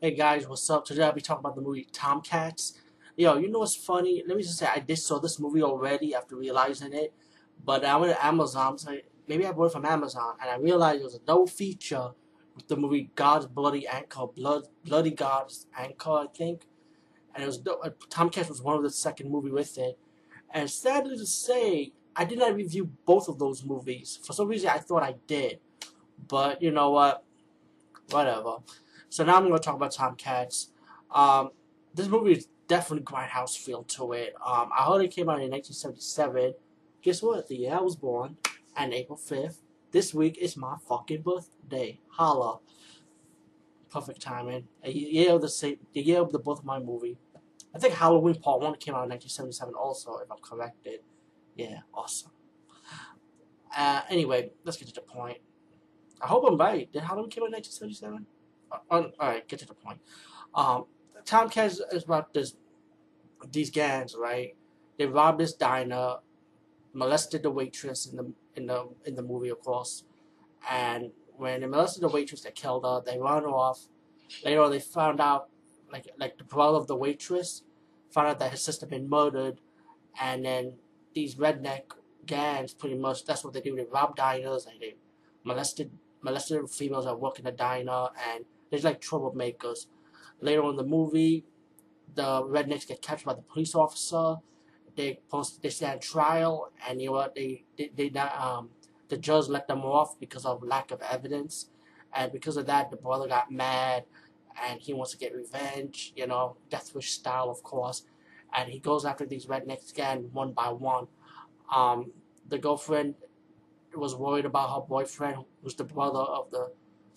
Hey guys, what's up? Today I'll be talking about the movie Tomcats. Yo, you know what's funny? Let me just say I did saw this movie already after realizing it, but I went to Amazon, so maybe I bought it from Amazon, and I realized it was a double feature with the movie God's Bloody Anchor, Blood Bloody God's Anchor, I think, and it was Tomcats was one of the second movie with it, and sadly to say, I did not review both of those movies. For some reason, I thought I did, but you know what? Whatever. So now I'm going to talk about Tomcats. Um, this movie is definitely grindhouse feel to it. Um, I heard it came out in 1977. Guess what? The year I was born, and April 5th. This week is my fucking birthday. Holla. Perfect timing. A year of the same, the year of the birth of my movie. I think Halloween Part One came out in 1977 also, if I'm corrected. Yeah, awesome. Uh, anyway, let's get to the point. I hope I'm right. Did Halloween came out in 1977? Uh, all right, get to the point. Um, Tomcats is about this these gangs, right? They robbed this diner, molested the waitress in the in the in the movie, of course, and when they molested the waitress, they killed her. They run off. Later on, they found out, like like the brother of the waitress, found out that his sister been murdered, and then these redneck gangs, pretty much, that's what they do. They rob diners and they molested molested females that work in the diner, and they're like troublemakers. Later on in the movie, the rednecks get captured by the police officer. They post they stand trial, and you know what? They they, they um the judge let them off because of lack of evidence, and because of that, the brother got mad, and he wants to get revenge. You know, Death Wish style, of course, and he goes after these rednecks again one by one. Um, the girlfriend was worried about her boyfriend, who's the brother of the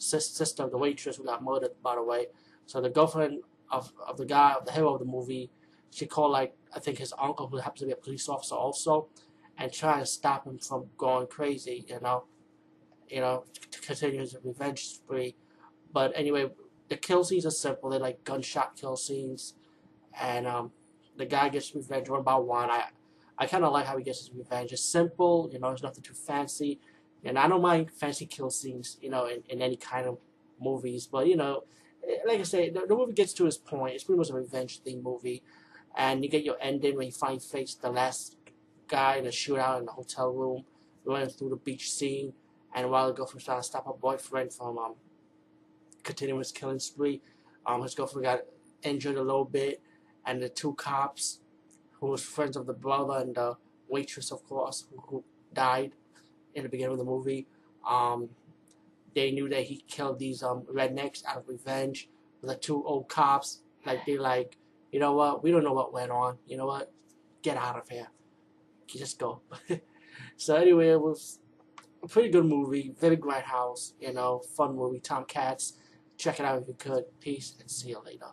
sister of the waitress who got murdered, by the way. So the girlfriend of, of the guy, of the hero of the movie, she called like I think his uncle, who happens to be a police officer also, and trying to stop him from going crazy. You know, you know, to continue his revenge spree. But anyway, the kill scenes are simple. They're like gunshot kill scenes, and um, the guy gets revenge one by one. I I kind of like how he gets his revenge. It's simple. You know, there's nothing too fancy. And I don't mind fancy kill scenes, you know, in, in any kind of movies. But, you know, eh, like I say, the, the movie gets to its point. It's pretty much a revenge theme movie. And you get your ending when you finally face the last guy in a shootout in the hotel room, running through the beach scene. And while the girlfriend's trying to stop her boyfriend from um, continuing his killing spree, um, his girlfriend got injured a little bit. And the two cops, who was friends of the brother and the waitress, of course, who, who died, in the beginning of the movie. Um, they knew that he killed these um, rednecks out of revenge. The two old cops, like they like, you know what? We don't know what went on. You know what? Get out of here. You just go. so anyway, it was a pretty good movie. Very Grindhouse. You know, fun movie. Tomcats. Check it out if you could. Peace and see you later.